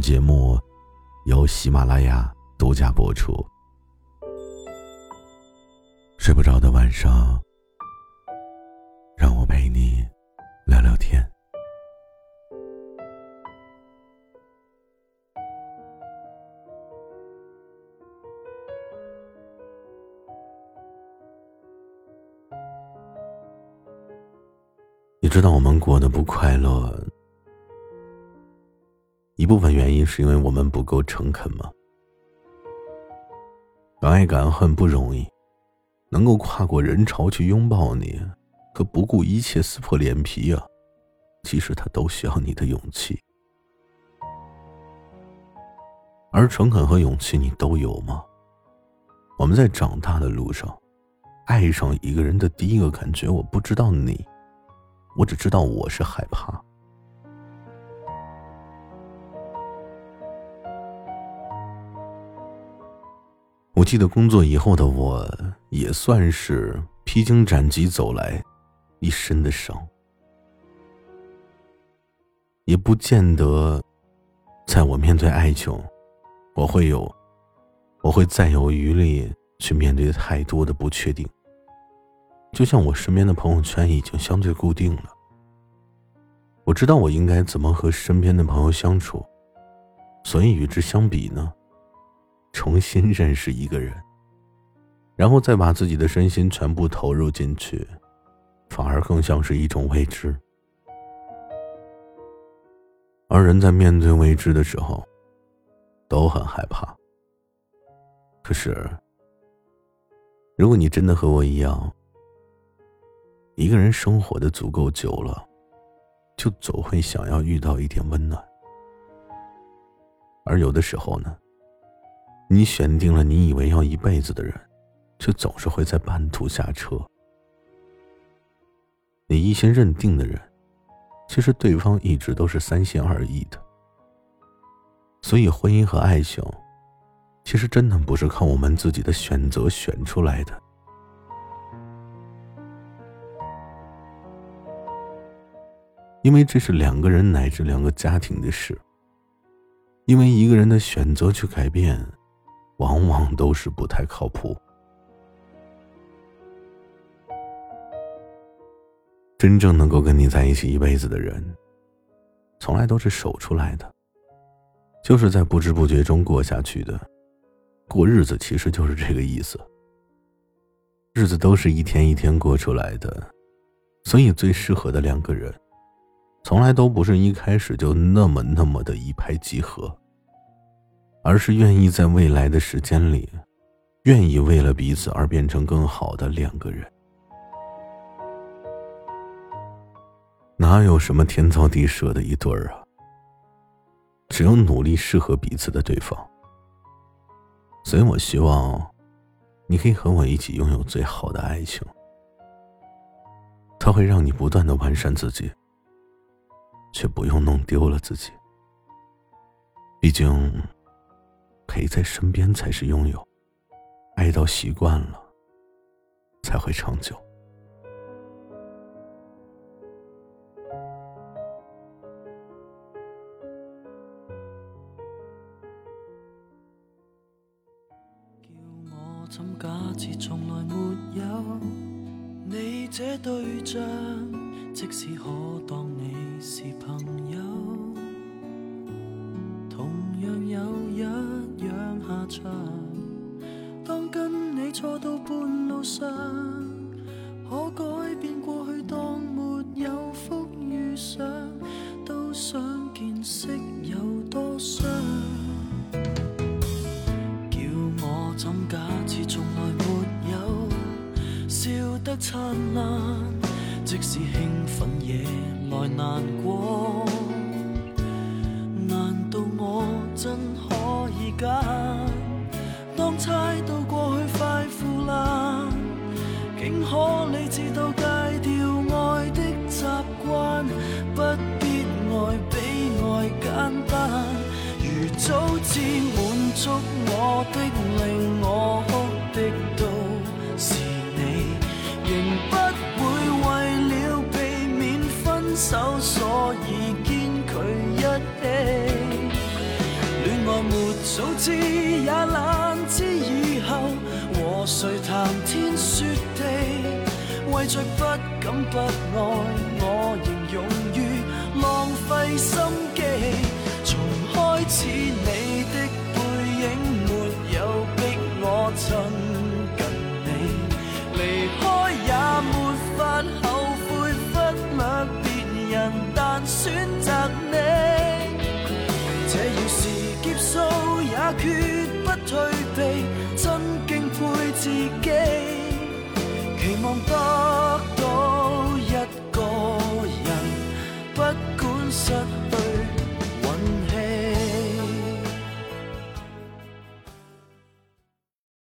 节目由喜马拉雅独家播出。睡不着的晚上，让我陪你聊聊天。你知道，我们过得不快乐。一部分原因是因为我们不够诚恳吗？敢爱敢恨不容易，能够跨过人潮去拥抱你，和不顾一切撕破脸皮啊，其实他都需要你的勇气。而诚恳和勇气你都有吗？我们在长大的路上，爱上一个人的第一个感觉，我不知道你，我只知道我是害怕。记得工作以后的我，也算是披荆斩棘走来，一身的伤。也不见得，在我面对爱情，我会有，我会再有余力去面对太多的不确定。就像我身边的朋友圈已经相对固定了，我知道我应该怎么和身边的朋友相处，所以与之相比呢？重新认识一个人，然后再把自己的身心全部投入进去，反而更像是一种未知。而人在面对未知的时候，都很害怕。可是，如果你真的和我一样，一个人生活的足够久了，就总会想要遇到一点温暖。而有的时候呢？你选定了你以为要一辈子的人，却总是会在半途下车。你一心认定的人，其实对方一直都是三心二意的。所以，婚姻和爱情，其实真的不是靠我们自己的选择选出来的，因为这是两个人乃至两个家庭的事。因为一个人的选择去改变。往往都是不太靠谱。真正能够跟你在一起一辈子的人，从来都是守出来的，就是在不知不觉中过下去的。过日子其实就是这个意思。日子都是一天一天过出来的，所以最适合的两个人，从来都不是一开始就那么那么的一拍即合。而是愿意在未来的时间里，愿意为了彼此而变成更好的两个人。哪有什么天造地设的一对儿啊？只有努力适合彼此的对方。所以我希望，你可以和我一起拥有最好的爱情。它会让你不断的完善自己，却不用弄丢了自己。毕竟。陪在身边才是拥有，爱到习惯了才会长久。我怎假设从来没有你这对象，即使可当你是朋友。当跟你坐到半路上，可改变过去，当没有福遇上，都想见识有多伤。叫我怎假设从来没有笑得灿烂，即使兴奋也来难过。知道戒掉爱的习惯，不必爱比爱简单。如早知满足我的，令我哭的都是你，仍不会为了避免分手，所以坚拒一起。恋爱没早知也。最不敢不爱，我仍勇于浪费心机。从开始，你的背影没有逼我亲近你，离开也没法后悔忽略别人，但选择你。这要是劫数，也决不退避，真敬佩自己。期望不。sun